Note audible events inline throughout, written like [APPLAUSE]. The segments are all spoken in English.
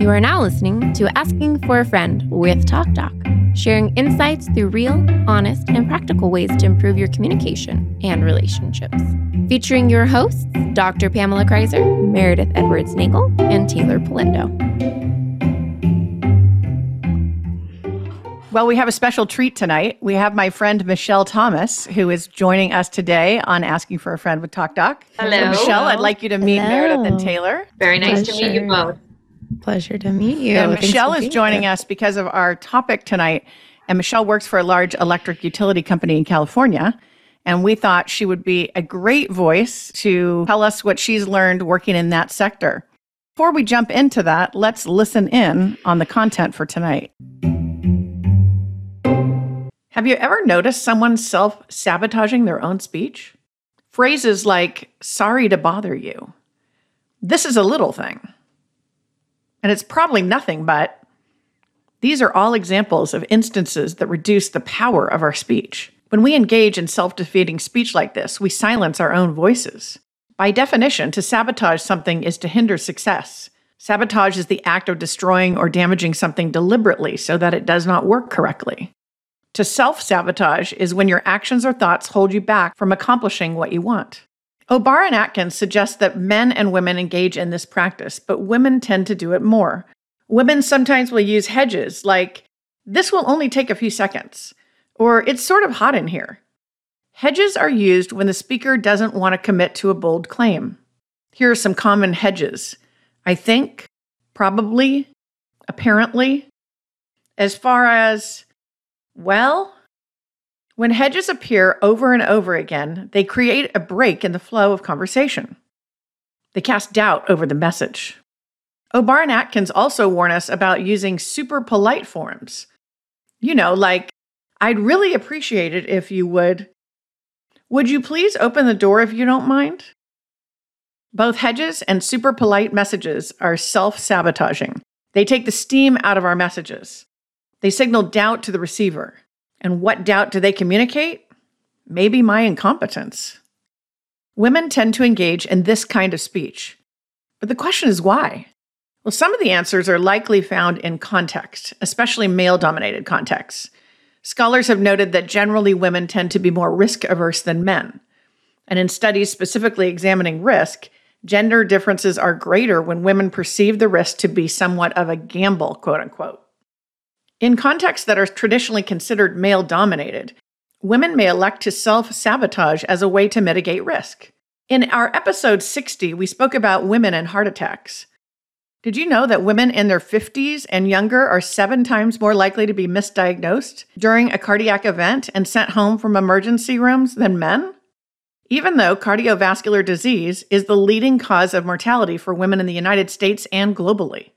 You are now listening to Asking for a Friend with Talk Doc, sharing insights through real, honest, and practical ways to improve your communication and relationships. Featuring your hosts, Dr. Pamela Kreiser, Meredith Edwards Nagel, and Taylor Polindo. Well, we have a special treat tonight. We have my friend Michelle Thomas, who is joining us today on Asking for a Friend with Talk Doc. Hello. So Michelle, I'd like you to meet Hello. Meredith and Taylor. Very nice to meet you both. Pleasure to meet you. and Michelle is joining us because of our topic tonight. And Michelle works for a large electric utility company in California. And we thought she would be a great voice to tell us what she's learned working in that sector. Before we jump into that, let's listen in on the content for tonight. Have you ever noticed someone self sabotaging their own speech? Phrases like, sorry to bother you. This is a little thing. And it's probably nothing but these are all examples of instances that reduce the power of our speech. When we engage in self defeating speech like this, we silence our own voices. By definition, to sabotage something is to hinder success. Sabotage is the act of destroying or damaging something deliberately so that it does not work correctly. To self sabotage is when your actions or thoughts hold you back from accomplishing what you want. O'Barr and Atkins suggest that men and women engage in this practice, but women tend to do it more. Women sometimes will use hedges like, this will only take a few seconds, or it's sort of hot in here. Hedges are used when the speaker doesn't want to commit to a bold claim. Here are some common hedges I think, probably, apparently. As far as, well, when hedges appear over and over again, they create a break in the flow of conversation. They cast doubt over the message. O'Barr and Atkins also warn us about using super polite forms. You know, like, I'd really appreciate it if you would. Would you please open the door if you don't mind? Both hedges and super polite messages are self sabotaging. They take the steam out of our messages. They signal doubt to the receiver. And what doubt do they communicate? Maybe my incompetence. Women tend to engage in this kind of speech. But the question is why? Well, some of the answers are likely found in context, especially male dominated contexts. Scholars have noted that generally women tend to be more risk averse than men. And in studies specifically examining risk, gender differences are greater when women perceive the risk to be somewhat of a gamble, quote unquote. In contexts that are traditionally considered male dominated, women may elect to self sabotage as a way to mitigate risk. In our episode 60, we spoke about women and heart attacks. Did you know that women in their 50s and younger are seven times more likely to be misdiagnosed during a cardiac event and sent home from emergency rooms than men? Even though cardiovascular disease is the leading cause of mortality for women in the United States and globally.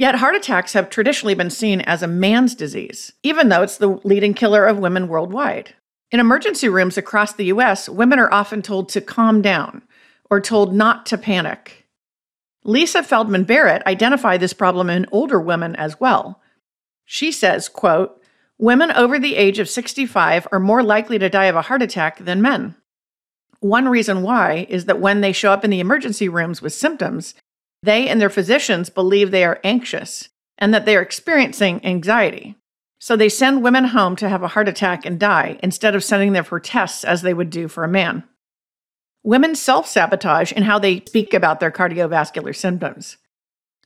Yet heart attacks have traditionally been seen as a man's disease, even though it's the leading killer of women worldwide. In emergency rooms across the US, women are often told to calm down or told not to panic. Lisa Feldman Barrett identified this problem in older women as well. She says, quote, Women over the age of 65 are more likely to die of a heart attack than men. One reason why is that when they show up in the emergency rooms with symptoms, they and their physicians believe they are anxious and that they are experiencing anxiety. So they send women home to have a heart attack and die instead of sending them for tests as they would do for a man. Women self sabotage in how they speak about their cardiovascular symptoms.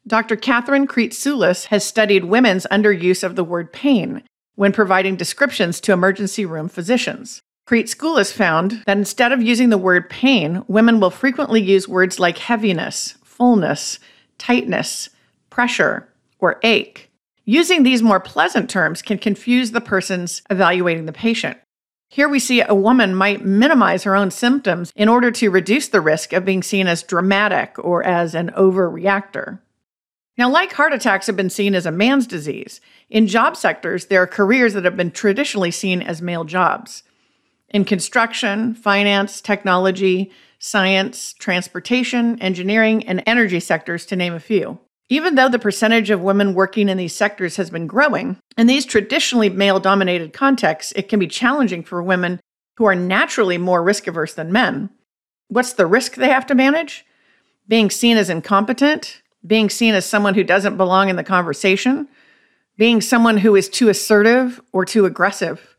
Dr. Catherine Kreatsoulas has studied women's underuse of the word pain when providing descriptions to emergency room physicians. Kreatsoulas found that instead of using the word pain, women will frequently use words like heaviness, fullness, tightness, pressure, or ache. Using these more pleasant terms can confuse the persons evaluating the patient. Here we see a woman might minimize her own symptoms in order to reduce the risk of being seen as dramatic or as an overreactor. Now, like heart attacks have been seen as a man's disease, in job sectors, there are careers that have been traditionally seen as male jobs. In construction, finance, technology, science, transportation, engineering, and energy sectors, to name a few. Even though the percentage of women working in these sectors has been growing, in these traditionally male dominated contexts, it can be challenging for women who are naturally more risk averse than men. What's the risk they have to manage? Being seen as incompetent, being seen as someone who doesn't belong in the conversation, being someone who is too assertive or too aggressive.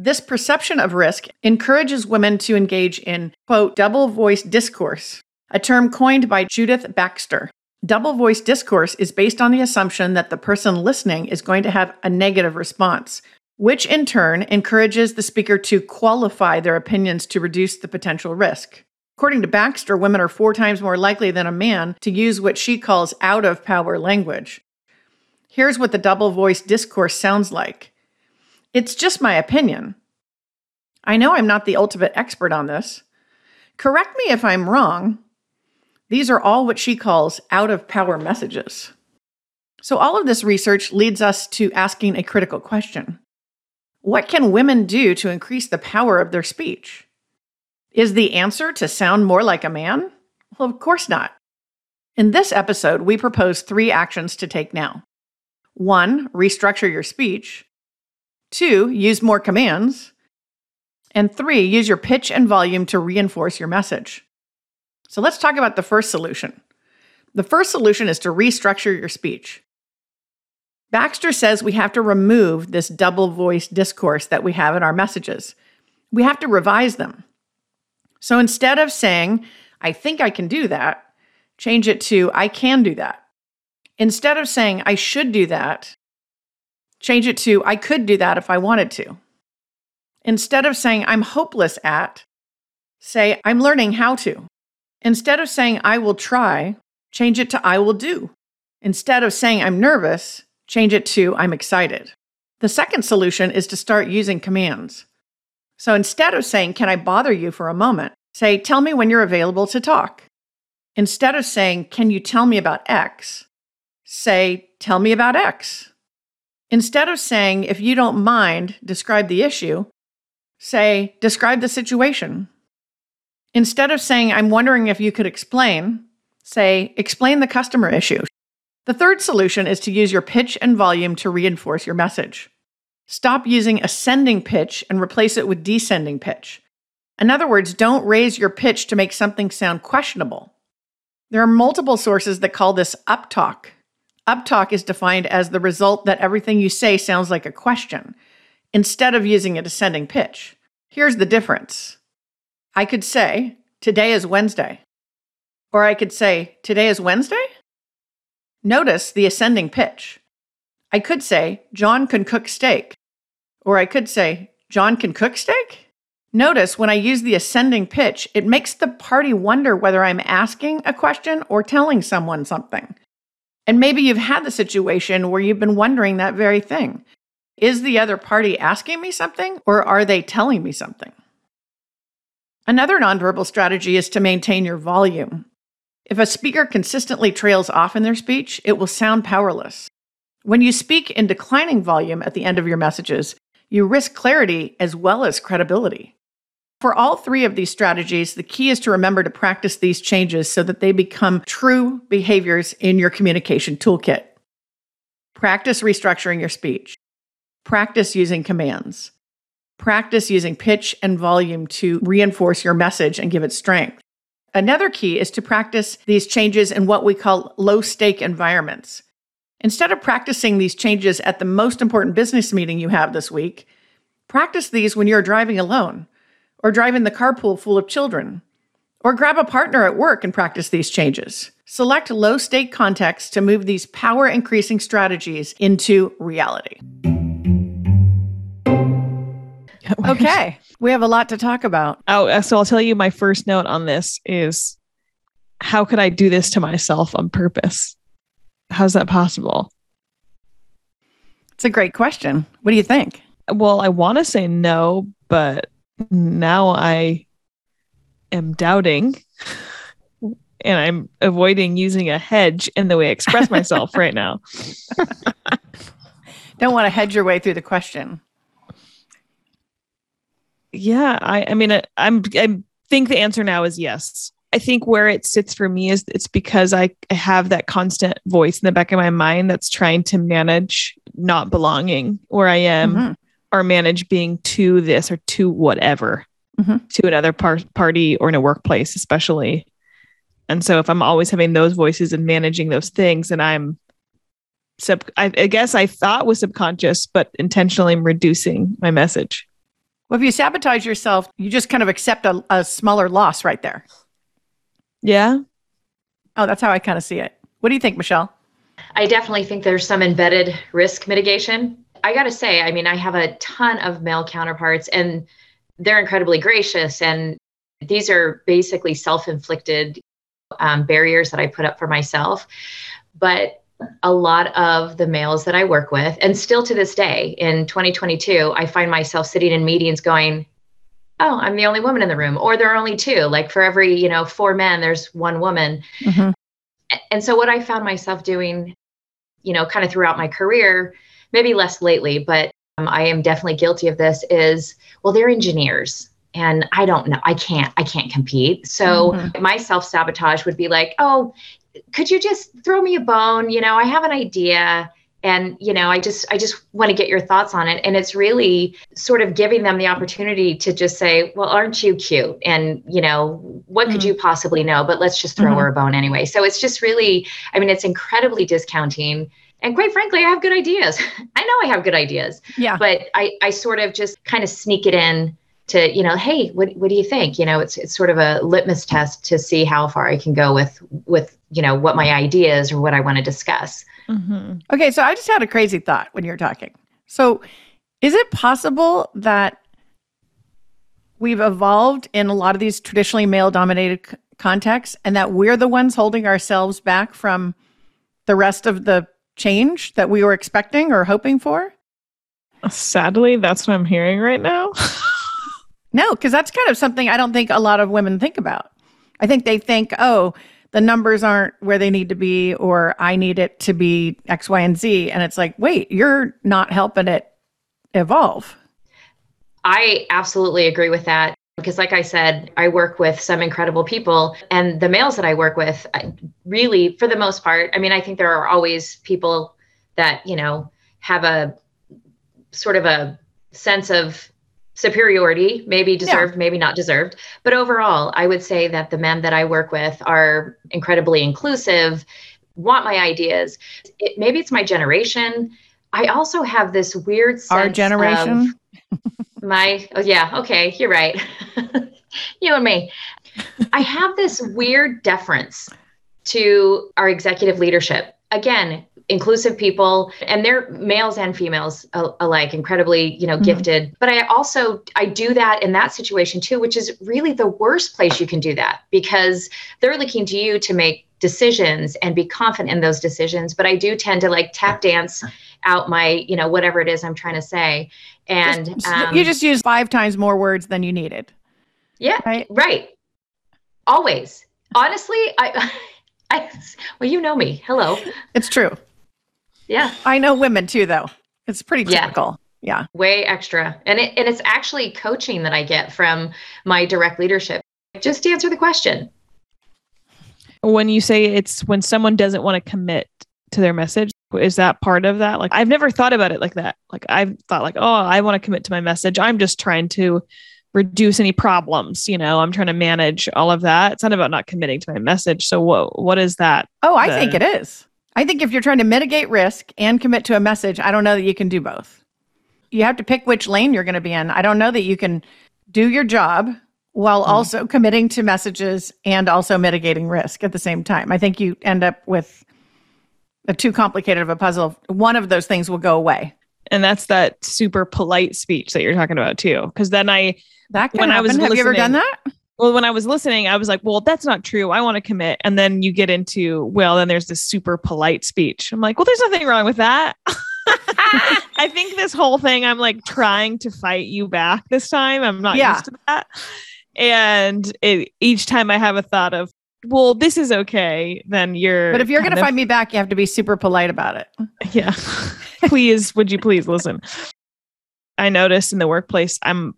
This perception of risk encourages women to engage in, quote, double voice discourse, a term coined by Judith Baxter. Double voice discourse is based on the assumption that the person listening is going to have a negative response, which in turn encourages the speaker to qualify their opinions to reduce the potential risk. According to Baxter, women are four times more likely than a man to use what she calls out of power language. Here's what the double voice discourse sounds like It's just my opinion. I know I'm not the ultimate expert on this. Correct me if I'm wrong. These are all what she calls out of power messages. So, all of this research leads us to asking a critical question What can women do to increase the power of their speech? Is the answer to sound more like a man? Well, of course not. In this episode, we propose three actions to take now. One, restructure your speech. Two, use more commands. And three, use your pitch and volume to reinforce your message. So let's talk about the first solution. The first solution is to restructure your speech. Baxter says we have to remove this double voice discourse that we have in our messages. We have to revise them. So instead of saying, I think I can do that, change it to, I can do that. Instead of saying, I should do that, change it to, I could do that if I wanted to. Instead of saying, I'm hopeless at, say, I'm learning how to. Instead of saying, I will try, change it to, I will do. Instead of saying, I'm nervous, change it to, I'm excited. The second solution is to start using commands. So instead of saying, Can I bother you for a moment? say, Tell me when you're available to talk. Instead of saying, Can you tell me about X? say, Tell me about X. Instead of saying, If you don't mind, describe the issue, say, Describe the situation. Instead of saying, I'm wondering if you could explain, say, Explain the customer issue. The third solution is to use your pitch and volume to reinforce your message. Stop using ascending pitch and replace it with descending pitch. In other words, don't raise your pitch to make something sound questionable. There are multiple sources that call this uptalk. Uptalk is defined as the result that everything you say sounds like a question, instead of using a descending pitch. Here's the difference I could say, Today is Wednesday. Or I could say, Today is Wednesday? Notice the ascending pitch. I could say, John can cook steak. Or I could say, John can cook steak? Notice when I use the ascending pitch, it makes the party wonder whether I'm asking a question or telling someone something. And maybe you've had the situation where you've been wondering that very thing. Is the other party asking me something or are they telling me something? Another nonverbal strategy is to maintain your volume. If a speaker consistently trails off in their speech, it will sound powerless. When you speak in declining volume at the end of your messages, you risk clarity as well as credibility. For all three of these strategies, the key is to remember to practice these changes so that they become true behaviors in your communication toolkit. Practice restructuring your speech. Practice using commands. Practice using pitch and volume to reinforce your message and give it strength. Another key is to practice these changes in what we call low stake environments. Instead of practicing these changes at the most important business meeting you have this week, practice these when you're driving alone, or drive in the carpool full of children, or grab a partner at work and practice these changes. Select low stake contexts to move these power increasing strategies into reality. [LAUGHS] Okay, we have a lot to talk about. Oh, uh, so I'll tell you my first note on this is how could I do this to myself on purpose? How's that possible? It's a great question. What do you think? Well, I want to say no, but now I am doubting and I'm avoiding using a hedge in the way I express [LAUGHS] myself right now. Don't want to hedge your way through the question. Yeah, I I mean I, I'm I think the answer now is yes. I think where it sits for me is it's because I, I have that constant voice in the back of my mind that's trying to manage not belonging where I am mm-hmm. Or manage being to this or to whatever, mm-hmm. to another par- party or in a workplace, especially. And so if I'm always having those voices and managing those things, and I'm sub, I, I guess I thought was subconscious, but intentionally I'm reducing my message. Well, if you sabotage yourself, you just kind of accept a, a smaller loss right there. Yeah. Oh, that's how I kind of see it. What do you think, Michelle? I definitely think there's some embedded risk mitigation. I got to say, I mean, I have a ton of male counterparts and they're incredibly gracious. And these are basically self inflicted um, barriers that I put up for myself. But a lot of the males that I work with, and still to this day in 2022, I find myself sitting in meetings going, Oh, I'm the only woman in the room, or there are only two. Like for every, you know, four men, there's one woman. Mm-hmm. And so what I found myself doing, you know, kind of throughout my career, maybe less lately, but um, I am definitely guilty of this is, well, they're engineers and I don't know, I can't, I can't compete. So mm-hmm. my self sabotage would be like, oh, could you just throw me a bone? You know, I have an idea and you know i just i just want to get your thoughts on it and it's really sort of giving them the opportunity to just say well aren't you cute and you know what mm-hmm. could you possibly know but let's just throw mm-hmm. her a bone anyway so it's just really i mean it's incredibly discounting and quite frankly i have good ideas. [LAUGHS] I know i have good ideas yeah. but i i sort of just kind of sneak it in to you know hey what, what do you think? You know it's it's sort of a litmus test to see how far i can go with with you know what my ideas or what i want to discuss. Mm-hmm. okay so i just had a crazy thought when you were talking. So is it possible that we've evolved in a lot of these traditionally male dominated c- contexts and that we're the ones holding ourselves back from the rest of the change that we were expecting or hoping for sadly that's what i'm hearing right now [LAUGHS] No, because that's kind of something I don't think a lot of women think about. I think they think, oh, the numbers aren't where they need to be, or I need it to be X, Y, and Z. And it's like, wait, you're not helping it evolve. I absolutely agree with that. Because, like I said, I work with some incredible people, and the males that I work with, really, for the most part, I mean, I think there are always people that, you know, have a sort of a sense of superiority, maybe deserved, yeah. maybe not deserved. But overall, I would say that the men that I work with are incredibly inclusive, want my ideas. It, maybe it's my generation. I also have this weird sense Our generation? My, oh, yeah, okay, you're right. [LAUGHS] you and me. I have this weird deference to our executive leadership. Again, inclusive people and they're males and females alike incredibly you know mm-hmm. gifted but i also i do that in that situation too which is really the worst place you can do that because they're looking to you to make decisions and be confident in those decisions but i do tend to like tap dance out my you know whatever it is i'm trying to say and just, um, you just use five times more words than you needed yeah right right always honestly i [LAUGHS] I, well, you know me. Hello. It's true. Yeah. I know women too, though. It's pretty typical. Yeah. yeah. Way extra. And it, and it's actually coaching that I get from my direct leadership. Just to answer the question. When you say it's when someone doesn't want to commit to their message, is that part of that? Like I've never thought about it like that. Like I've thought like, oh, I want to commit to my message. I'm just trying to reduce any problems you know i'm trying to manage all of that it's not about not committing to my message so what what is that oh i the, think it is I think if you're trying to mitigate risk and commit to a message, I don't know that you can do both. You have to pick which lane you're going to be in. I don't know that you can do your job while mm. also committing to messages and also mitigating risk at the same time. I think you end up with too complicated of a puzzle. One of those things will go away. And that's that super polite speech that you're talking about too. Because then I, that when happen. I was, have you ever done that? well when i was listening i was like well that's not true i want to commit and then you get into well then there's this super polite speech i'm like well there's nothing wrong with that [LAUGHS] i think this whole thing i'm like trying to fight you back this time i'm not yeah. used to that and it, each time i have a thought of well this is okay then you're but if you're going to find me back you have to be super polite about it yeah [LAUGHS] please would you please listen i noticed in the workplace i'm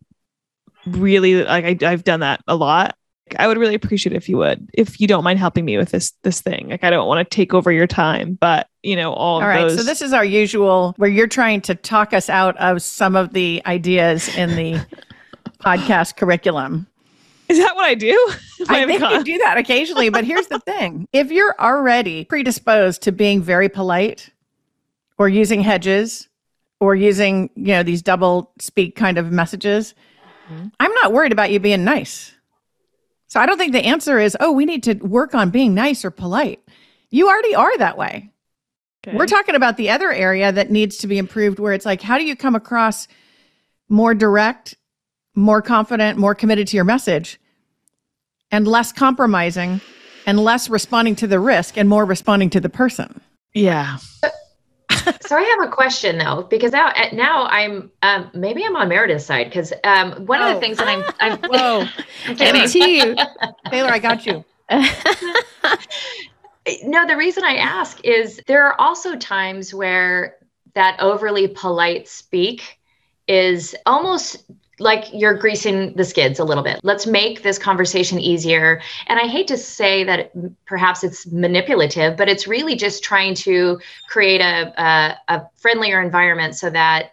really like I, I've done that a lot. I would really appreciate if you would, if you don't mind helping me with this this thing. Like I don't want to take over your time, but you know all. All right, those... so this is our usual where you're trying to talk us out of some of the ideas in the [LAUGHS] podcast curriculum. Is that what I do? [LAUGHS] I am I think you do that occasionally, but here's the thing. [LAUGHS] If you're already predisposed to being very polite or using hedges or using, you know, these double speak kind of messages, mm-hmm. I'm not worried about you being nice. So I don't think the answer is, oh, we need to work on being nice or polite. You already are that way. Okay. We're talking about the other area that needs to be improved where it's like, how do you come across more direct, more confident, more committed to your message, and less compromising and less responding to the risk and more responding to the person? yeah. [LAUGHS] so I have a question though, because now uh, now I'm um, maybe I'm on Meredith's side because um, one of Oh. the things that I'm I'm [LAUGHS] Whoa. [LAUGHS] I'm Taylor, I got you. no, the reason I ask is there are also times where that overly polite speak is almost like you're greasing the skids a little bit. Let's make this conversation easier. And I hate to say that it- perhaps it's manipulative, but it's really just trying to create a, a, a friendlier environment so that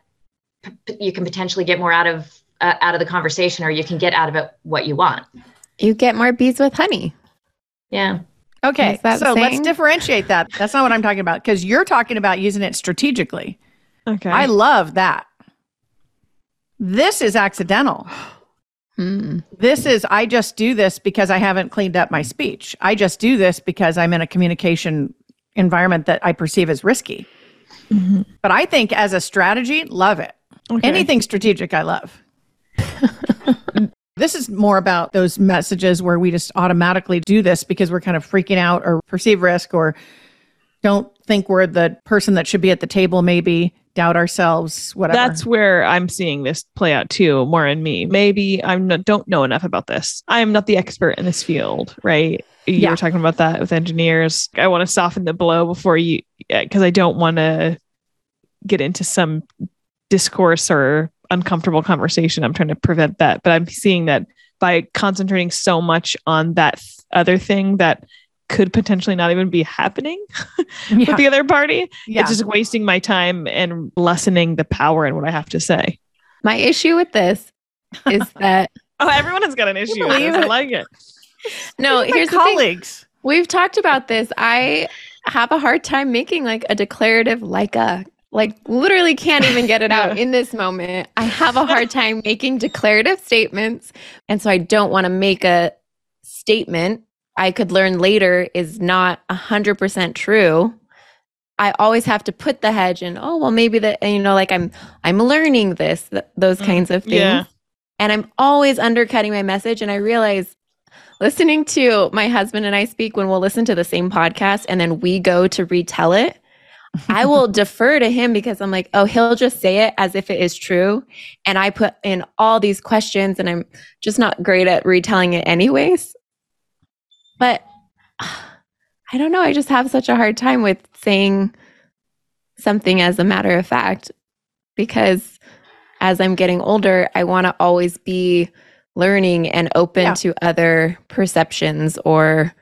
p- p- you can potentially get more out of uh, out of the conversation or you can get out of it what you want. You get more bees with honey. Yeah. Okay, Is that so let's differentiate that. That's not what I'm talking about because you're talking about using it strategically. Okay. I love that. This is accidental. [GASPS] Hmm. This is, I just do this because I haven't cleaned up my speech. I just do this because I'm in a communication environment that I perceive as risky. Mhm. But I think as a strategy, love it. Okay. Anything strategic, I love. [LAUGHS] this is more about those messages where we just automatically do this because we're kind of freaking out or perceive risk or don't think we're the person that should be at the table, maybe doubt ourselves, whatever. That's where I'm seeing this play out too, more in me. Maybe I'm not, don't know enough about this. I am not the expert in this field, right? You Yeah. were talking about that with engineers. I want to soften the blow before you, eh, because I don't want to get into some discourse or uncomfortable conversation. I'm trying to prevent that. But I'm seeing that by concentrating so much on that th- other thing that could potentially not even be happening [LAUGHS] yeah. with the other party, yeah. it's just wasting my time and lessening the power in what I have to say. My issue with this is [LAUGHS] that Oh, everyone has got an issue. with this. I like it. no, here's the thing. colleagues. We've talked about this. I have a hard time making like a declarative like a like literally can't even get it out [LAUGHS] Yeah. in this moment. I have a hard time making declarative statements and so I don't want to make a statement I could learn later is not 100% true. I always have to put the hedge in, oh well maybe that you know like I'm I'm learning this th- those Mm, kinds of things. yeah. And I'm always undercutting my message and I realize listening to my husband and I speak when we'll listen to the same podcast and then we go to retell it, I will [LAUGHS] defer to him because I'm like, oh, he'll just say it as if it is true. And I put in all these questions and I'm just not great at retelling it anyways. But [SIGHS] I don't know. I just have such a hard time with saying something as a matter of fact because as I'm getting older, I want to always be learning and open Yeah. to other perceptions or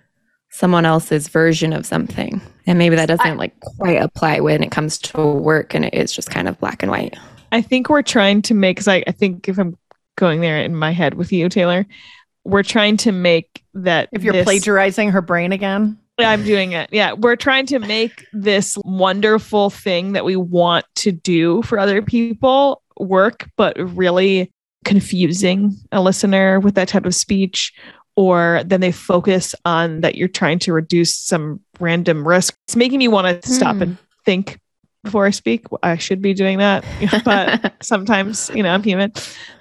someone else's version of something. And maybe that doesn't like quite apply when it comes to work and it is just kind of black and white. I think we're trying to make, because I, I think if I'm going there in my head with you, Taylor, we're trying to make that. If you're this- plagiarizing her brain again. I'm doing it. Yeah. We're trying to make this wonderful thing that we want to do for other people work, but really confusing a listener with that type of speech. Or then they focus on that you're trying to reduce some random risk. It's making me want to stop Hmm. and think before I speak. I should be doing that. [LAUGHS] But sometimes, you know, I'm human.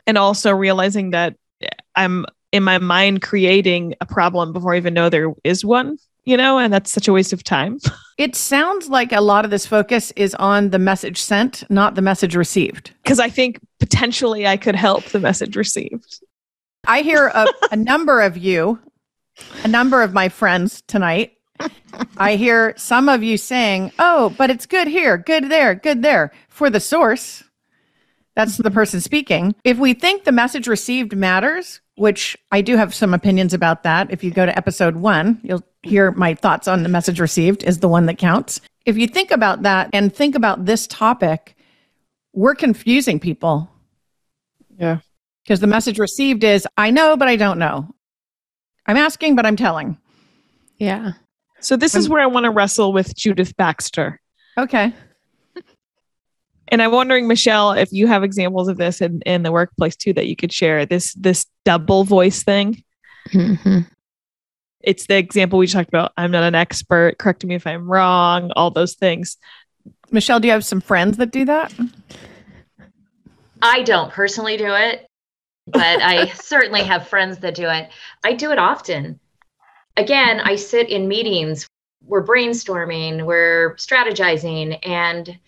And also realizing that I'm in my mind creating a problem before I even know there is one, you know, and that's such a waste of time. [LAUGHS] It sounds like a lot of this focus is on the message sent, not the message received. Because I think potentially I could help the message received. I hear a, a number of you, a number of my friends tonight. I hear some of you saying, Oh, but it's good here, good there, good there for the source. That's the person speaking. If we think the message received matters, which I do have some opinions about that. If you go to episode one, you'll hear my thoughts on the message received is the one that counts. If you think about that and think about this topic, we're confusing people Yeah. because the message received is I know, but I don't know. I'm asking, but I'm telling. Yeah. So this is um, where I want to wrestle with Judith Baxter. Okay. And I'm wondering, Michelle, if you have examples of this in, in the workplace too that you could share. This this double voice thing. hmm It's the example we talked about. I'm not an expert. Correct me if I'm wrong. All those things. Michelle, do you have some friends that do that? I don't personally do it, but I [LAUGHS] certainly have friends that do it. I do it often. Again, I sit in meetings, we're brainstorming, we're strategizing, and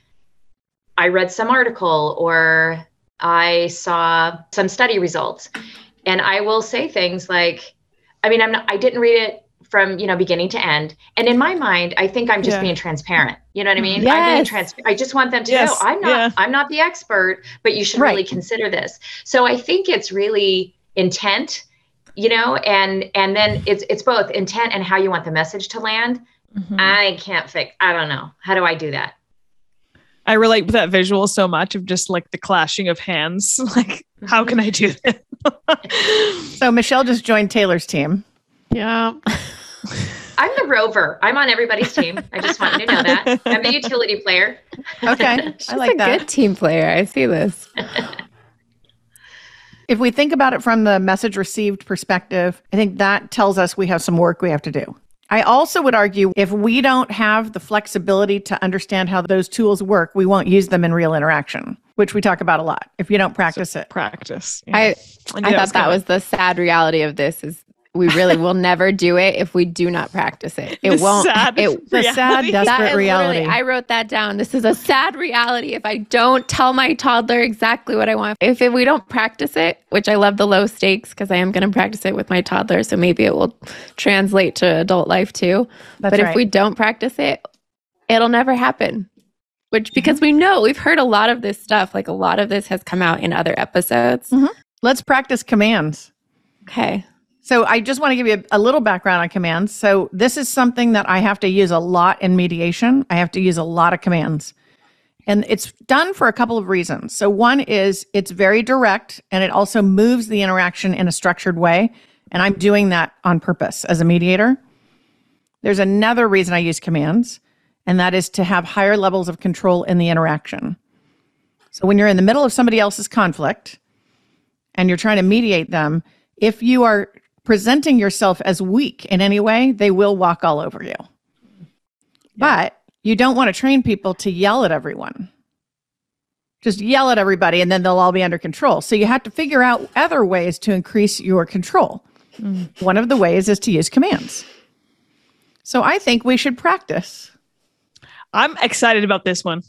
I read some article or I saw some study results. And I will say things like, I mean, I'm not, I didn't read it from, you know, beginning to end. And in my mind, I think I'm just Yeah. being transparent. You know what I mean? I'm being Yes. trans- I just want them to Yes, know I'm not, yeah. I'm not the expert, but you should Right. really consider this. So I think it's really intent, you know, and, and then it's, it's both intent and how you want the message to land. Mhm. I can't fix, I don't know. How do I do that? I relate with that visual so much of just like the clashing of hands. [LAUGHS] Like, how can I do this? So Michelle just joined Taylor's team. Yeah. [LAUGHS] I'm the rover. I'm on everybody's team. I just want you to know that. I'm the utility player. Okay. [LAUGHS] She's I like a that. good team player. I see this. If we think about it from the message received perspective, I think that tells us we have some work we have to do. I also would argue if we don't have the flexibility to understand how those tools work, we won't use them in real interaction, which we talk about a lot if you don't practice it. Practice. I I, I thought that coming. was the sad reality of this is we really will never do it if we do not practice it. It The won't sad it The sad, desperate reality. I wrote that down. This is a sad reality if I don't tell my toddler exactly what I want. If, if we don't practice it, which I love the low stakes because I am going to practice it with my toddler, so maybe it will translate to adult life too. That's but right. if we don't practice it, it'll never happen. Which because we know we've heard a lot of this stuff, like a lot of this has come out in other episodes. Mhm. Let's practice commands. Okay. So I just want to give you a, a little background on commands. So this is something that I have to use a lot in mediation. I have to use a lot of commands. And it's done for a couple of reasons. So one is it's very direct and it also moves the interaction in a structured way. And I'm doing that on purpose as a mediator. There's another reason I use commands, and that is to have higher levels of control in the interaction. So when you're in the middle of somebody else's conflict and you're trying to mediate them, if you are presenting yourself as weak in any way, they will walk all over you. But you don't want to train people to yell at everyone. Just yell at everybody and then they'll all be under control. So you have to figure out other ways to increase your control. Mm. One of the ways is to use commands. So I think we should practice. I'm excited about this one.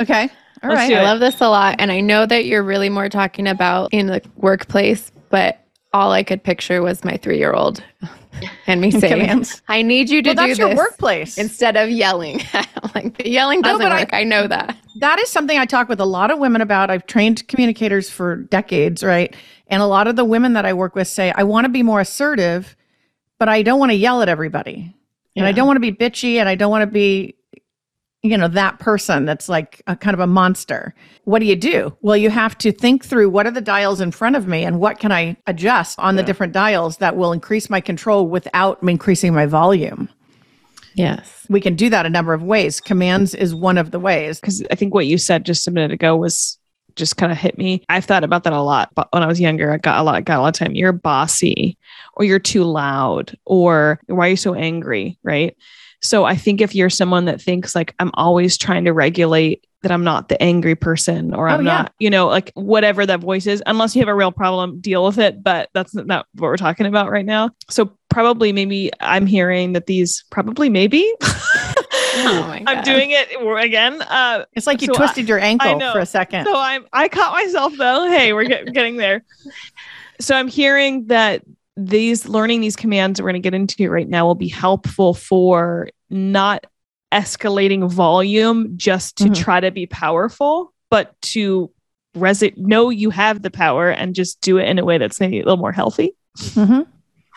Okay. All Let's right. I love this a lot. And I know that you're really more talking about in the workplace, but all I could picture was my three year old [LAUGHS] and me saying. I need you to Well, do that's your workplace. instead of yelling. [LAUGHS] like the yelling No, doesn't I- work. I, know that. that is something I talk with a lot of women about. I've trained communicators for decades, right? And a lot of the women that I work with say, I want to be more assertive, but I don't want to yell at everybody. And I don't want to be bitchy and I don't want to be, you know, that person that's like a kind of a monster. What do you do? Well, you have to think through what are the dials in front of me and what can I adjust on the different dials that will increase my control without increasing my volume. Yes. We can do that a number of ways. Commands is one of the ways. because I think what you said just a minute ago was just kind of hit me. I've thought about that a lot. But when I was younger, I got a lot, got a lot of time. You're bossy, or you're too loud, or why are you so angry? Right. So I think if you're someone that thinks like I'm always trying to regulate that I'm not the angry person or I'm Oh, yeah. not, you know, like whatever that voice is, unless you have a real problem, deal with it. But that's not what we're talking about right now. So probably maybe I'm hearing that these probably maybe [LAUGHS] Oh my I'm doing it again. Uh, It's like you So I- twisted your ankle for a second. so I'm I caught myself though. Hey, we're get, [LAUGHS] getting there. So I'm hearing that these learning these commands we're going to get into right now will be helpful for not escalating volume just to Mhm. try to be powerful, but to resi- know you have the power and just do it in a way that's maybe a little more healthy. hmm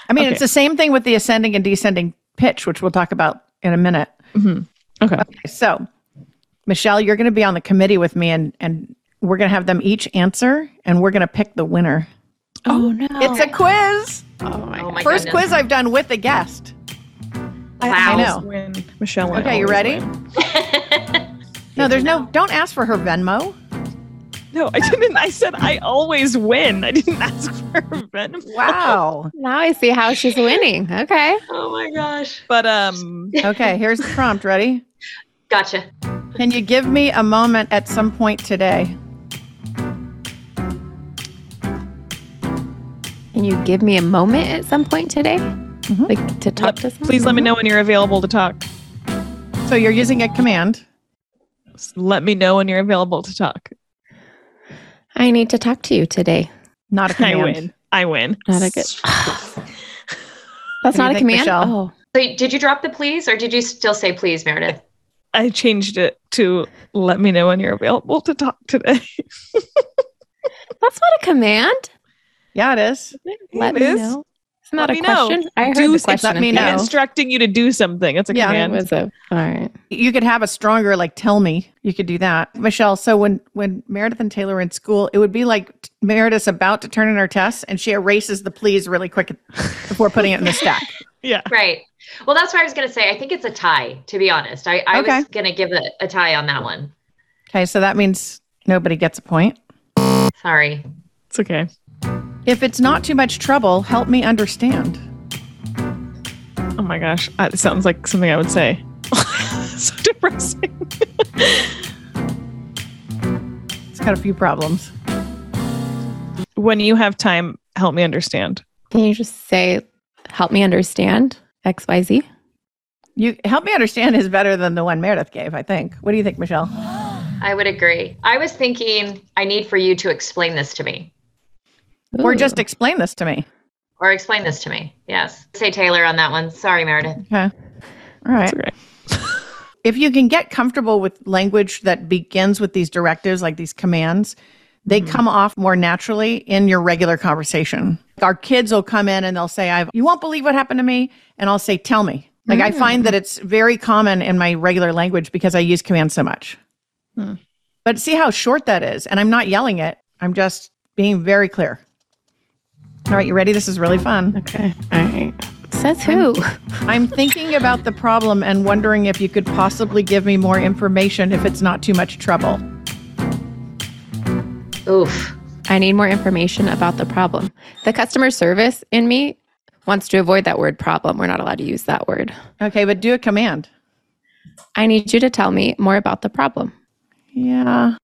I mean, Okay. it's the same thing with the ascending and descending pitch, which we'll talk about in a minute. Mhm. So, Michelle, you're going to be on the committee with me, and and we're going to have them each answer, and we're going to pick the winner. Oh no. It's a quiz. oh my Oh my First goodness. quiz I've done with a guest. I, Wow. always I know. Win. Michelle. I Okay, you always ready? [LAUGHS] No, there's no. Don't ask for her Venmo. No, I didn't. I said I always win. I didn't [LAUGHS] ask for her Venmo. Wow. Now I see how she's winning. Okay. oh my gosh. But um, Okay, here's the prompt. Ready? Gotcha. Can you give me a moment at some point today? Can you give me a moment at some point today? Mhm. Like to talk let- to someone? please let me know when you're available to talk. So you're using a command. Just let me know when you're available to talk. I need to talk to you today. Not a [LAUGHS] I command. win. I win. Not a good. [LAUGHS] That's not a command. Michelle? Oh, So did you drop the please or did you still say please, Meredith? I changed it to let me know when you're available to talk today. [LAUGHS] that's not a command. Yeah, it is. Let It me is. know. It's not Let a me know. question. I heard Do the s- question. let me know. I'm end. instructing you to do something. It's a Yeah. It command. was a all right. You could have a stronger like tell me. You could do that. Michelle, so when when Meredith and Taylor were in school, it would be like t- Meredith's about to turn in her test and she erases the please really quick before putting it in the stack. [LAUGHS] yeah. Right. Well, that's what I was going to say. I think it's a tie, to be honest. I, I Okay. was going to give it a tie on that one. Okay, so that means nobody gets a point. Sorry. It's okay. If it's not too much trouble, help me understand. Oh my gosh. It sounds like something I would say. [LAUGHS] so depressing. It's got a few problems. When you have time, help me understand. Can you just say, "Help me understand X, Y, Z"? You help me understand is better than the one Meredith gave, I think. What do you think, Michelle? I would agree. I was thinking, I need for you to explain this to me Or just explain this to me. or explain this to me. Yes. Say Taylor on that one. Sorry, Meredith. Okay. All right. It's okay. [LAUGHS] if you can get comfortable with language that begins with these directives, like these commands, they come off more naturally in your regular conversation. Our kids will come in and they'll say, "I you won't believe what happened to me," and I'll say, "Tell me." Like I find that it's very common in my regular language because I use commands so much. Hmm. But see how short that is, and I'm not yelling it. I'm just being very clear. All right, you ready? This is really fun. Okay. All right. Says who? I'm thinking about the problem and wondering if you could possibly give me more information if it's not too much trouble. Oof. I need more information about the problem. The customer service in me wants to avoid that word problem. We're not allowed to use that word. Okay, but do a command. I need you to tell me more about the problem. Yeah.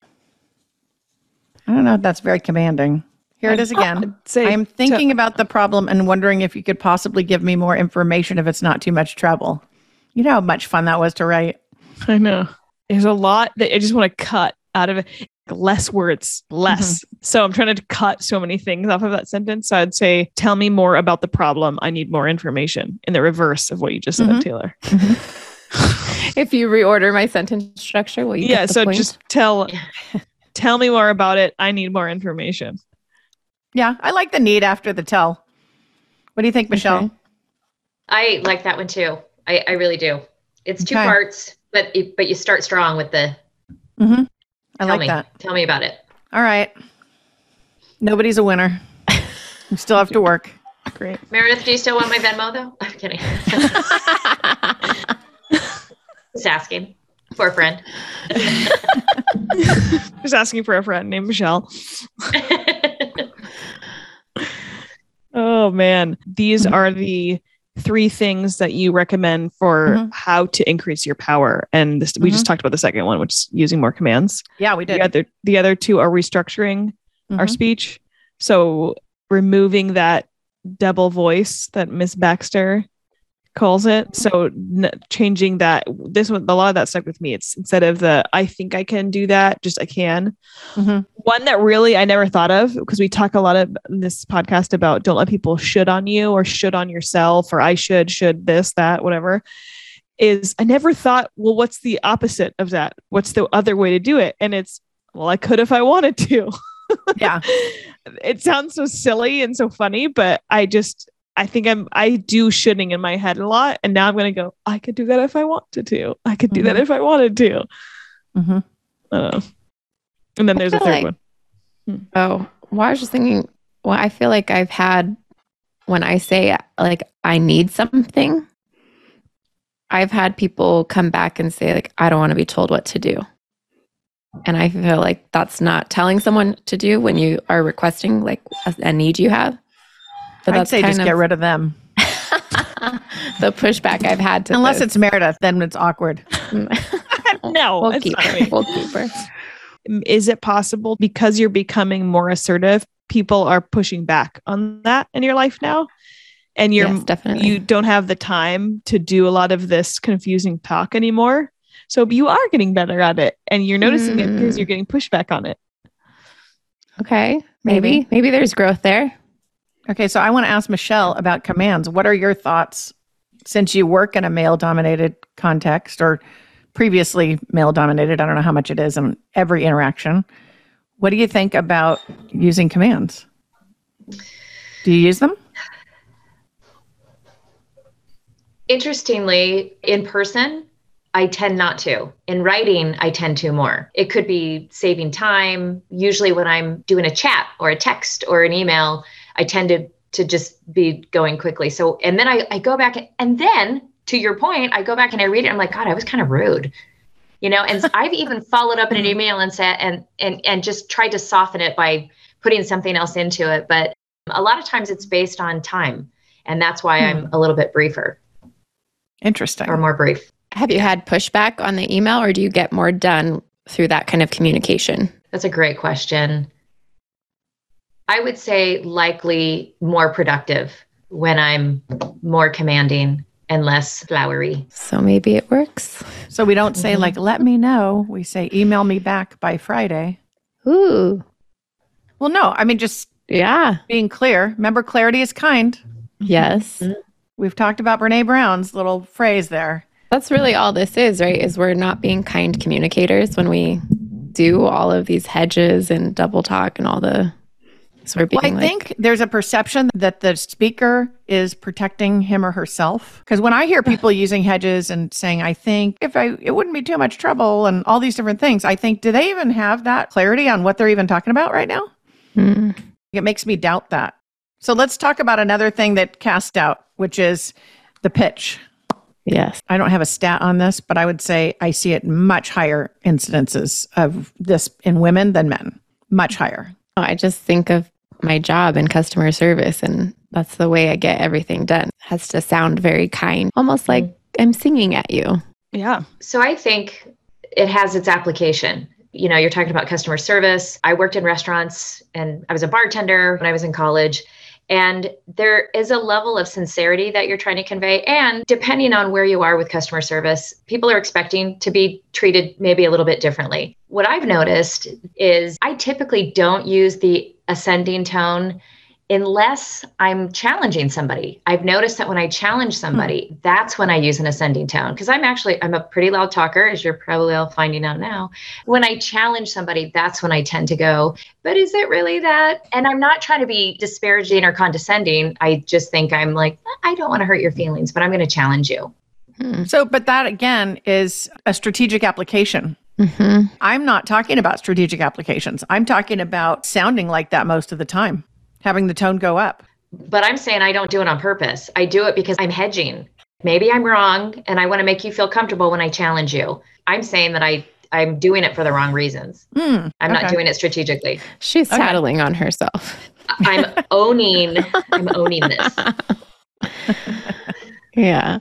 I don't know if that's very commanding. Here it is again. [LAUGHS] Say, I am thinking about the problem and wondering if you could possibly give me more information if it's not too much trouble. You know how much fun that was to write. I know. There's a lot that I just want to cut out of it. Less words, less. So I'm trying to cut so many things off of that sentence. So I'd say, tell me more about the problem. I need more information in the reverse of what you just said, Mhm. Taylor. [LAUGHS] If you reorder my sentence structure, will you yeah. get the So point? just tell, [LAUGHS] tell me more about it. I need more information. Yeah, I like the need after the tell. What do you think, Michelle? Okay. I like that one too. I, I really do. It's two Okay. parts, but it, but you start strong with the Mm-hmm. I tell like me. that. Tell me about it. All right. Nobody's a winner. [LAUGHS] We still have to work. Great. Meredith, do you still want my Venmo though? I'm kidding. [LAUGHS] Just asking for a friend. [LAUGHS] Just asking for a friend named Michelle. Oh man, these Mhm. are the three things that you recommend for Mhm. how to increase your power. And this, we just talked about the second one, which is using more commands. Yeah, we did. The other, the other two are restructuring our Mhm. speech. So removing that double voice that Miss Baxter calls it. So n- changing that. This one, a lot of that stuck with me. It's instead of the I think I can do that, just I can Mhm. one that really I never thought of because we talk a lot of in this podcast about don't let people should on you or should on yourself or I should, should this, that, whatever. Is I never thought, well, what's the opposite of that? What's the other way to do it? And it's, well, I could if I wanted to. Yeah. [LAUGHS] it sounds so silly and so funny, but I just, I think I'm, I do shoulding in my head a lot. And now I'm going to go, I could do that if I wanted to. I could do that Mhm. if I wanted to. Mhm. I don't know. And then I there's a third like- one. oh, well, I was just thinking, Well, I feel like I've had when I say like I need something, I've had people come back and say like I don't want to be told what to do. And I feel like that's not telling someone to do when you are requesting like a, a need you have. But I'd say just get rid of them. [LAUGHS] the pushback I've had to unless this. it's Meredith, then it's awkward. [LAUGHS] [LAUGHS] no, we'll keep her. We'll keep her. Is it possible because you're becoming more assertive, people are pushing back on that in your life now? And you're yes, definitely. you don't have the time to do a lot of this confusing talk anymore. So you are getting better at it and you're noticing mm. it because you're getting pushback on it. Okay. Maybe. Maybe, maybe there's growth there. Okay, so I want to ask Michelle about commands. What are your thoughts since you work in a male dominated context or previously male dominated? I don't know how much it is in every interaction. What do you think about using commands? Do you use them? Interestingly, in person, I tend not to. In writing, I tend to more. It could be saving time. Usually, when I'm doing a chat or a text or an email, I tend to to just be going quickly. So, and then I, I go back and then to your point, I go back and I read it. I'm like, God, I was kind of rude, you know. And I've even followed up in an mm-hmm. email and said and and and just tried to soften it by putting something else into it. But a lot of times it's based on time, and that's why hmm. I'm a little bit briefer. Interesting. Or more brief. Have you had pushback on the email, or do you get more done through that kind of communication? That's a great question. I would say likely more productive when I'm more commanding and less flowery. So maybe it works. So we don't say mm-hmm. like let me know, we say email me back by Friday. Ooh. Well, no, I mean just yeah, being clear. Remember clarity is kind. Yes. Mm-hmm. We've talked about Brené Brown's little phrase there. That's really all this is, right? Is we're not being kind communicators when we do all of these hedges and double talk and all the so well, I like, think there's a perception that the speaker is protecting him or herself. Because when I hear people using hedges and saying, I think if I, it wouldn't be too much trouble and all these different things, I think, do they even have that clarity on what they're even talking about right now? Mm. It makes me doubt that. So let's talk about another thing that cast doubt, which is the pitch. Yes. I don't have a stat on this, but I would say I see it much higher incidences of this in women than men, much higher. Oh, I just think of my job in customer service and that's the way I get everything done. It has to sound very kind, almost like mm-hmm. I'm singing at you. Yeah. So I think it has its application. You know, you're talking about customer service. I worked in restaurants and I was a bartender when I was in college. And there is a level of sincerity that you're trying to convey. And depending on where you are with customer service, people are expecting to be treated maybe a little bit differently. What I've noticed is I typically don't use the ascending tone unless I'm challenging somebody. I've noticed that when I challenge hmm. somebody, hmm. that's when I use an ascending tone because I'm actually I'm a pretty loud talker as you're probably all finding out now. When I challenge somebody, that's when I tend to go, but is it really that? And I'm not trying to be disparaging or condescending. I just think I'm like, I don't want to hurt your feelings, but I'm going to challenge you. Hmm. So, but that again is a strategic application. Mm-hmm. I'm not talking about strategic applications. I'm talking about sounding like that most of the time, having the tone go up. But I'm saying I don't do it on purpose. I do it because I'm hedging. Maybe I'm wrong and I want to make you feel comfortable when I challenge you. I'm saying that I I'm doing it for the wrong reasons. Mm, I'm okay. not doing it strategically. She's okay. tattling on herself. I'm owning I'm owning this. [LAUGHS] yeah.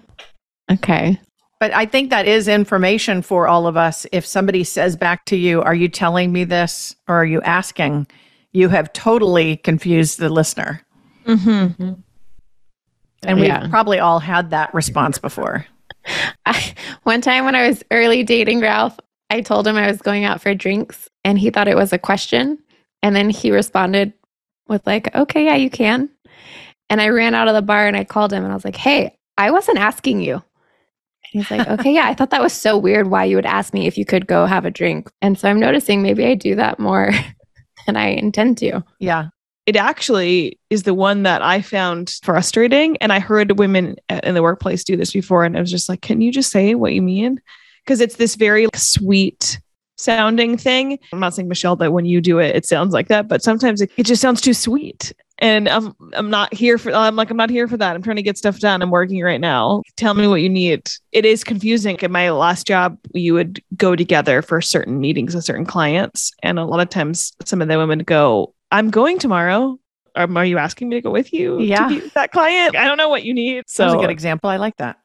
Okay. But I think that is information for all of us. If somebody says back to you, Are you telling me this or are you asking? You have totally confused the listener. Mm-hmm. And we've probably all had that response before. [LAUGHS] I, one time when I was early dating Ralph, I told him I was going out for drinks and he thought it was a question. And then he responded with, like, okay, yeah, you can. And I ran out of the bar and I called him and I was like, hey, I wasn't asking you. And he's like, okay, yeah, I thought that was so weird why you would ask me if you could go have a drink. And so I'm noticing maybe I do that more [LAUGHS] than I intend to. Yeah. It actually is the one that I found frustrating. And I heard women in the workplace do this before. And I was just like, can you just say what you mean? Because it's this very sweet sounding thing. I'm not saying Michelle that when you do it, it sounds like that, but sometimes it, it just sounds too sweet. And I'm I'm not here for I'm like I'm not here for that. I'm trying to get stuff done. I'm working right now. Tell me what you need. It is confusing. In my last job, you would go together for certain meetings with certain clients, and a lot of times some of the women go, "I'm going tomorrow." Um, are you asking me to go with you? Yeah. to meet that client. I don't know what you need. That was So a good example. I like that.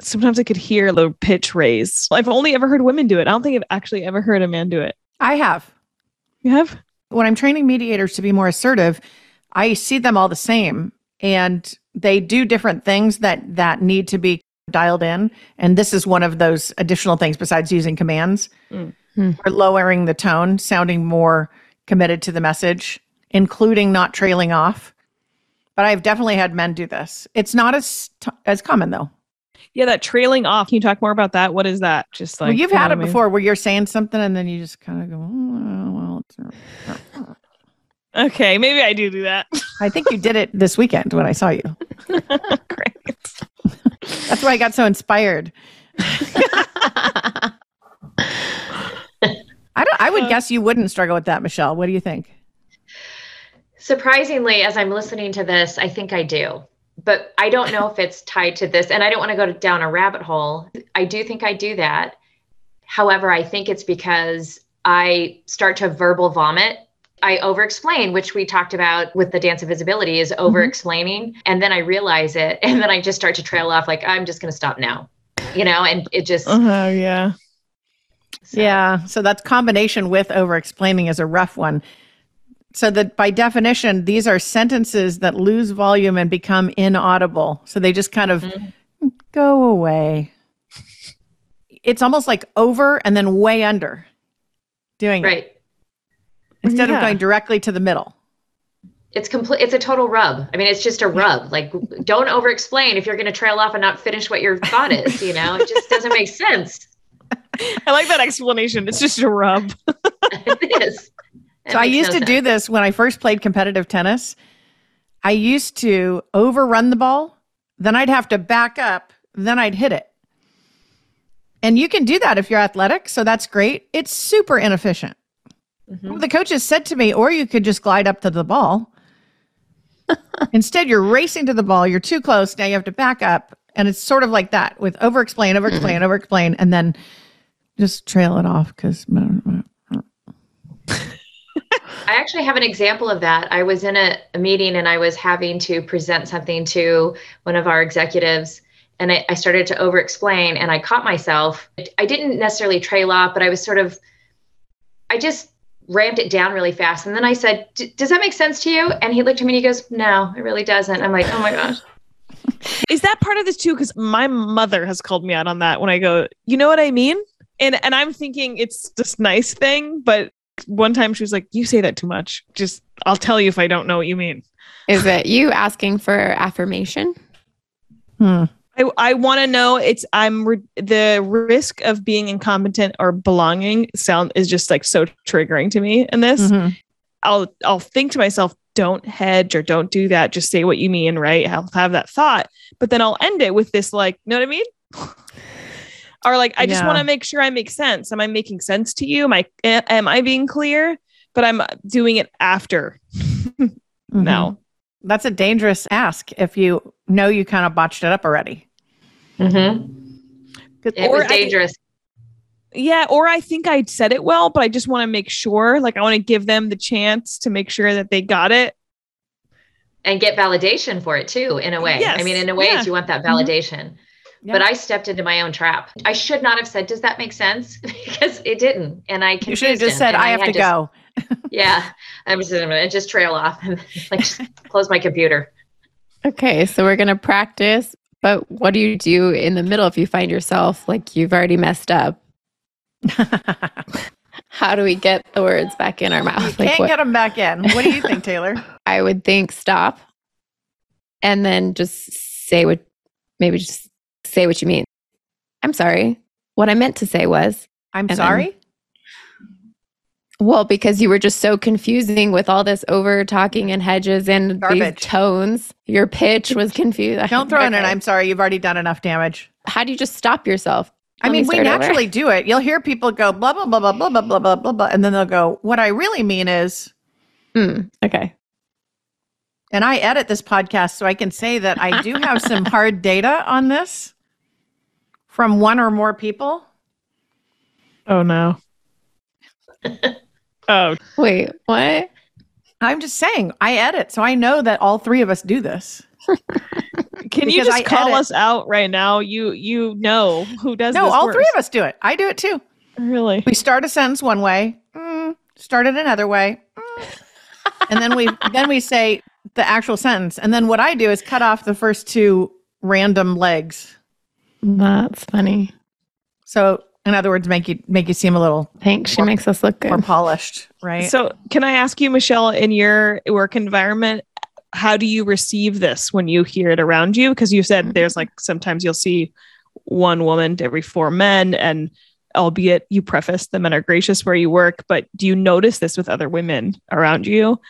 Sometimes I could hear the pitch raise. I've only ever heard women do it. I don't think I've actually ever heard a man do it. I have. You have? when I'm training mediators to be more assertive, I see them all the same and they do different things that that need to be dialed in and this is one of those additional things besides using commands Mm. Hmm. or lowering the tone, sounding more committed to the message, including not trailing off. But I've definitely had men do this. It's not as as common though. Yeah, that trailing off. Can you talk more about that? What is that? Just like well, you've you know had it I mean? before where you're saying something and then you just kind of go, "Oh, well, it's, [LAUGHS] Okay, maybe I do do that. I think you did it this weekend when I saw you. [LAUGHS] Great. That's why I got so inspired. I don't I would uh, guess you wouldn't struggle with that, Michelle. What do you think? Surprisingly, as I'm listening to this, I think I do. But I don't know if it's tied to this. And I don't want to go down a rabbit hole. I do think I do that. However, I think it's because I start to verbal vomit. I over explain, which we talked about with the dance of visibility, is mm-hmm. over explaining. And then I realize it. [LAUGHS] And then I just start to trail off like, I'm just going to stop now, you know, and it just, Oh yeah. so- Yeah. So that's combination with over explaining is a rough one. So that by definition, these are sentences that lose volume and become inaudible. So they just kind of mm-hmm. go away. It's almost like over and then way under doing it right. instead Yeah. of going directly to the middle. It's complete. It's a total rub. I mean, it's just a rub. Like, don't over explain if you're going to trail off and not finish what your thought is. You know, it just doesn't make sense. [LAUGHS] I like that explanation. It's just a rub. [LAUGHS] it is. So I used no to do this when I first played competitive tennis. I used to overrun the ball, then I'd have to back up, then I'd hit it. And you can do that if you're athletic, so that's great. It's super inefficient. Mhm. The coaches said to me, or you could just glide up to the ball. [LAUGHS] Instead, you're racing to the ball, you're too close, now you have to back up. And it's sort of like that with over explain, over explain, [CLEARS THROAT] over explain, and then just trail it off because I actually have an example of that. I was in a, a meeting and I was having to present something to one of our executives, and I, I started to over explain, and I caught myself. I didn't necessarily trail off, but I was sort of, I just ramped it down really fast. And then I said, Does that make sense to you? And he looked at me and he goes, No, it really doesn't. I'm like, Oh my gosh. [LAUGHS] Is that part of this too? Because my mother has called me out on that when I go, you know what I mean? And and I'm thinking it's this nice thing, but one time she was like, You say that too much. Just I'll tell you if I don't know what you mean. Is it you asking for affirmation? hmm. I, I want to know it's I'm re- the risk of being incompetent or belonging sound is just like so triggering to me in this. Mhm. I'll I'll think to myself, don't hedge or don't do that. Just say what you mean, right? I'll have that thought, but then I'll end it with this, like, know what I mean? [LAUGHS] or like, I just Yeah. want to make sure I make sense. Am I making sense to you? Am I a- am I being clear? But I'm doing it after [LAUGHS] Mhm. now. That's a dangerous ask if you know you kind of botched it up already. Mm-hmm. It Or was I dangerous. Yeah, or I think I said it well, but I just want to make sure. Like, I want to give them the chance to make sure that they got it. and get validation for it too in a way Yes, i mean in a way yeah. you want that Mhm. validation Yeah. but i stepped into my own trap i should not have said does that make sense [LAUGHS] because it didn't and i You should have just him, said, I have had to go. [LAUGHS] yeah i'm just gonna just trail off [LAUGHS] and like just close my computer Okay, so we're going to practice, but what do you do in the middle if you find yourself like you've already messed up? How do we get the words back in our You mouth? can't Like what, get them back in. What do you think, Taylor? I would think stop and then just say what maybe just say what you mean. I'm sorry. What I meant to say was, I'm then- sorry. well, because you were just so confusing with all this over talking and hedges and these tones. Your pitch was confused. Don't throw in an I'm sorry. You've already done enough damage. How do you just stop yourself? I Let me mean, we start over. naturally do it. You'll hear people go blah blah blah blah blah blah blah blah blah blah, and then they'll go, "What I really mean is," Mm, okay. and I edit this podcast, so I can say that I do have some [LAUGHS] hard data on this from one or more people. Oh no. [LAUGHS] oh, Wait, what? I'm just saying, I edit, so I know that all three of us do this. [LAUGHS] can you just I call edit. us out right now? You you know who does No, this all worse. three of us do it. I do it too. Really? We start a sentence one way, mm, start it another way, mm, and then we [LAUGHS] then we say the actual sentence. And then what I do is cut off the first two random legs. That's funny. So, in other words, make you make you seem a little Thanks. She makes us look more good. polished, right? So, can I ask you, Michelle, in your work environment, how do you receive this when you hear it around you? Because you said there's mm-hmm. like sometimes you'll see one woman to every four men, and albeit you preface the men are gracious where you work, but do you notice this with other women around you?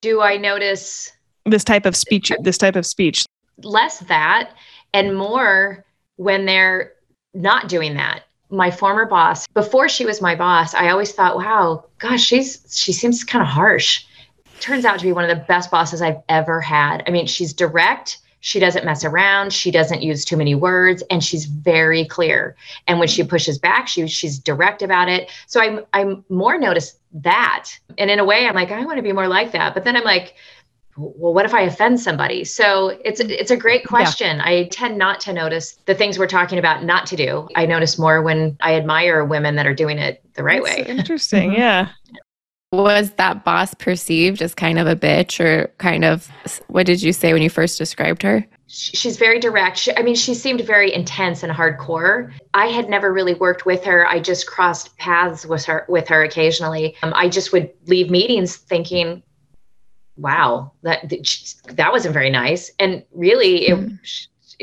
Do I notice This type of speech, this type of speech. less that and more when they're not doing that? My former boss, before she was my boss, I always thought, wow, gosh, she's she seems kind of harsh. Turns out to be one of the best bosses I've ever had. I mean, she's direct, she doesn't mess around, she doesn't use too many words, and she's very clear. And when she pushes back, she she's direct about it. So I'm I'm more notice that. And in a way, I'm like, I want to be more like that. But then I'm like, well what if i offend somebody? So it's it's a great question. I tend not to notice the things we're talking about not to do. I notice more when i admire women that are doing it the right That's way. Interesting. Mhm. Yeah. Was that boss perceived as kind of a bitch or kind of what did you say when you first described her? She's very direct. She, i mean she seemed very intense and hardcore. I had never really worked with her. I just crossed paths with her with her occasionally. Um, i just would leave meetings thinking wow that that wasn't very nice and really it Mhm.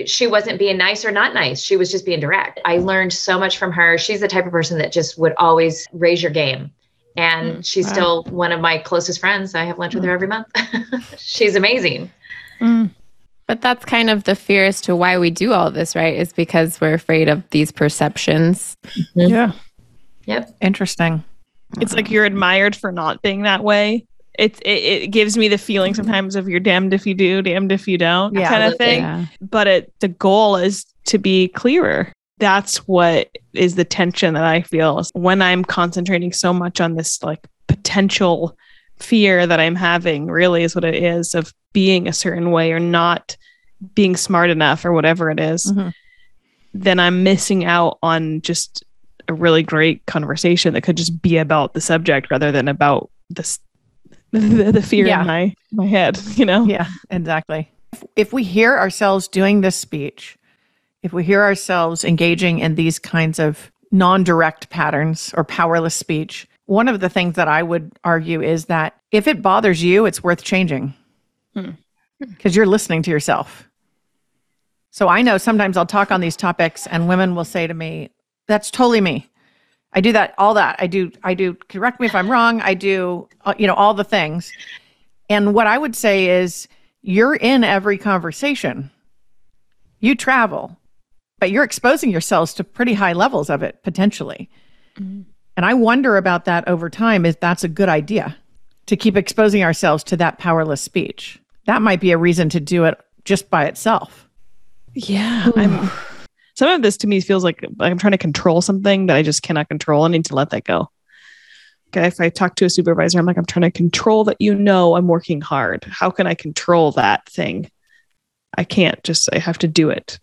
she wasn't being nice or not nice she was just being direct i learned so much from her she's the type of person that just would always raise your game and Mm, she's wow. still one of my closest friends i have lunch with her every month [LAUGHS] she's amazing But that's kind of the fear as to why we do all this, right? Is because we're afraid of these perceptions. Yeah. yep Interesting. It's like you're admired for not being that way. It, it it gives me the feeling sometimes of you're damned if you do, damned if you don't Yeah. kind of thing. Yeah. But it the goal is to be clearer. That's what is the tension that I feel when I'm concentrating so much on this like potential fear that I'm having. Really, is what it is of being a certain way or not being smart enough or whatever it is. Mhm. Then I'm missing out on just a really great conversation that could just be about the subject rather than about this [LAUGHS] the, the fear Yeah. in my my head you know Yeah, exactly. If, if we hear ourselves doing this speech, if we hear ourselves engaging in these kinds of non direct patterns or powerless speech, one of the things that I would argue is that if it bothers you, it's worth changing Hmm. because you're listening to yourself. So I know sometimes I'll talk on these topics and women will say to me, that's totally me. I do that, all that. I do, I do, correct me if I'm wrong. I do, uh, you know, all the things. And what I would say is you're in every conversation. You travel, but you're exposing yourselves to pretty high levels of it potentially. And I wonder about that over time if that's a good idea to keep exposing ourselves to that powerless speech. That might be a reason to do it just by itself. Yeah, I'm. [SIGHS] [SIGHS] [SIGHS] Some of this to me feels like I'm trying to control something that I just cannot control. I need to let that go. Okay, if I talk to a supervisor, I'm like, I'm trying to control that. You know, I'm working hard. How can I control that thing? I can't. Just I have to do it.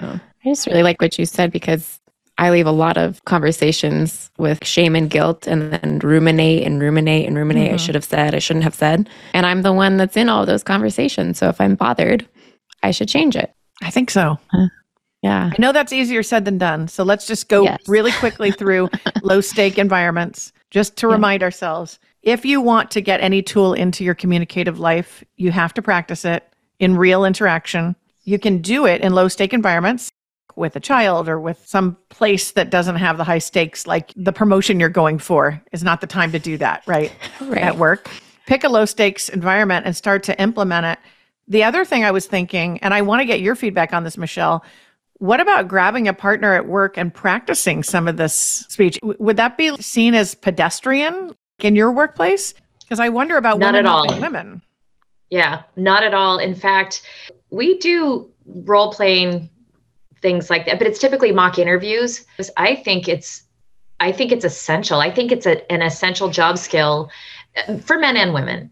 I just really like what you said because I leave a lot of conversations with shame and guilt and then ruminate and ruminate and ruminate. I Mhm. should have said, I shouldn't have said. And I'm the one that's in all those conversations. So if I'm bothered, I should change it. I think so. Yeah. I know that's easier said than done. So let's just go Yes. really quickly through [LAUGHS] low stake environments just to Yeah. remind ourselves if you want to get any tool into your communicative life, you have to practice it in real interaction. You can do it in low stake environments with a child or with some place that doesn't have the high stakes, like the promotion you're going for is not the time to do that, right? [LAUGHS] Right. at work. Pick a low stakes environment and start to implement it. The other thing I was thinking, and I want to get your feedback on this, Michelle, What about grabbing a partner at work and practicing some of this speech? W- would that be seen as pedestrian in your workplace? Because I wonder about Not women at all. women. Yeah, not at all. In fact, we do role playing things like that, but it's typically mock interviews. I think it's I think it's essential. I think it's a, an essential job skill uh, for men and women.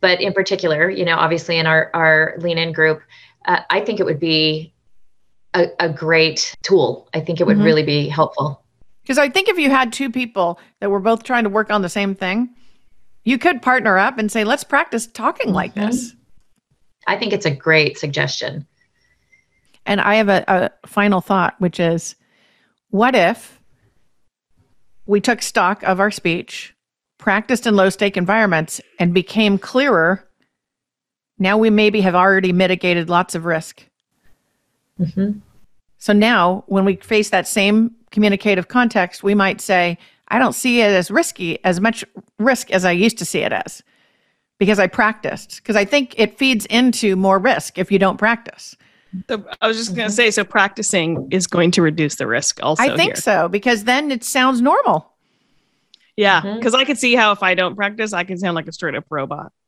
But in particular, you know, obviously in our our lean in group, uh, I think it would be a, a great tool. I think it would Mhm. really be helpful. Because I think if you had two people that were both trying to work on the same thing, you could partner up and say, let's practice talking like Mhm. this. I think it's a great suggestion. And I have a, a final thought, which is what if we took stock of our speech, practiced in low stake environments, and became clearer? Now we maybe have already mitigated lots of risk. Mhm. So now when we face that same communicative context, we might say, I don't see it as risky, as much risk as I used to see it as because I practiced. Because I think it feeds into more risk if you don't practice. So I was just going to say, so practicing is going to reduce the risk also. I think here. so because then it sounds normal. Yeah. Mm-hmm. Because I could see how if I don't practice, I can sound like a straight up robot. [LAUGHS]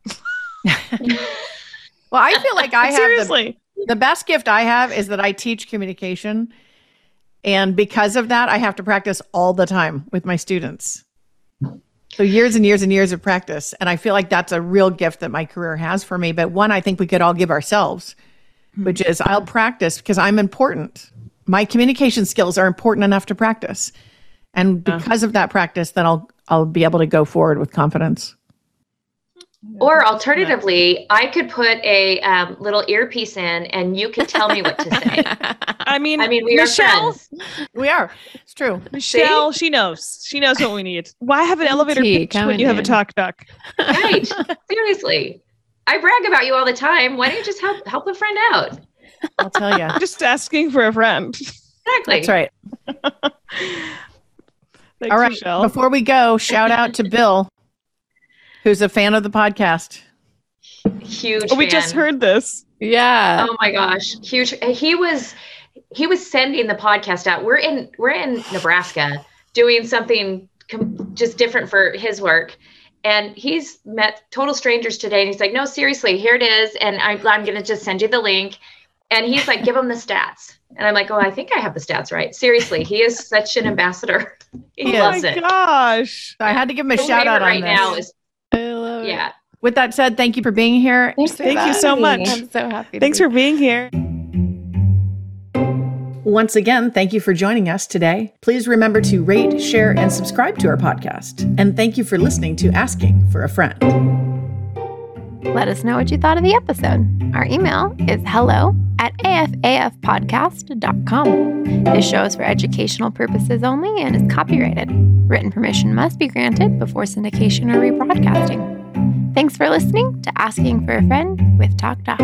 Well, I feel like I have the, Seriously. the best gift I have is that I teach communication. And because of that, I have to practice all the time with my students. So years and years and years of practice. And I feel like that's a real gift that my career has for me. But one I think we could all give ourselves, hmm. which is I'll practice because I'm important. My communication skills are important enough to practice. And because of that practice, then I'll I'll be able to go forward with confidence. Or alternatively, I could put a um, little earpiece in and you can tell me what to say. [LAUGHS] I mean, I mean, we Michelle, are friends. We are. It's true. Michelle, she knows. She knows what we need. Why have an elevator Tea pitch when coming you have a in. talk doc? Right. [LAUGHS] Seriously. I brag about you all the time. Why don't you just help help a friend out? I'll tell you. [LAUGHS] Just asking for a friend. Exactly. That's right. Thanks, All right. Michelle. Before we go, shout out to Bill, [LAUGHS] who's a fan of the podcast. Huge. Oh, we fan. just heard this. yeah. Oh my gosh, huge! He was he was sending the podcast out. We're in we're in Nebraska doing something com- just different for his work, and he's met total strangers today. And he's like, "No, seriously, here it is, and I'm I'm gonna just send you the link." And he's like, "Give him the stats," and I'm like, "Oh, I think I have the stats right." Seriously, he is [LAUGHS] such an ambassador. [LAUGHS] He Oh loves my it. gosh. I had to give him a His shout out on right this. now is I love it. yeah. With that said, thank you for being here. Thanks for Thank you so me. much. I'm so happy. to Thanks be for being here. Once again, thank you for joining us today. Please remember to rate, share, and subscribe to our podcast. And thank you for listening to Asking for a Friend. Let us know what you thought of the episode. Our email is hello at afafpodcast.com. This show is for educational purposes only and is copyrighted. Written permission must be granted before syndication or rebroadcasting. Thanks for listening to Asking for a Friend with Talk Doc.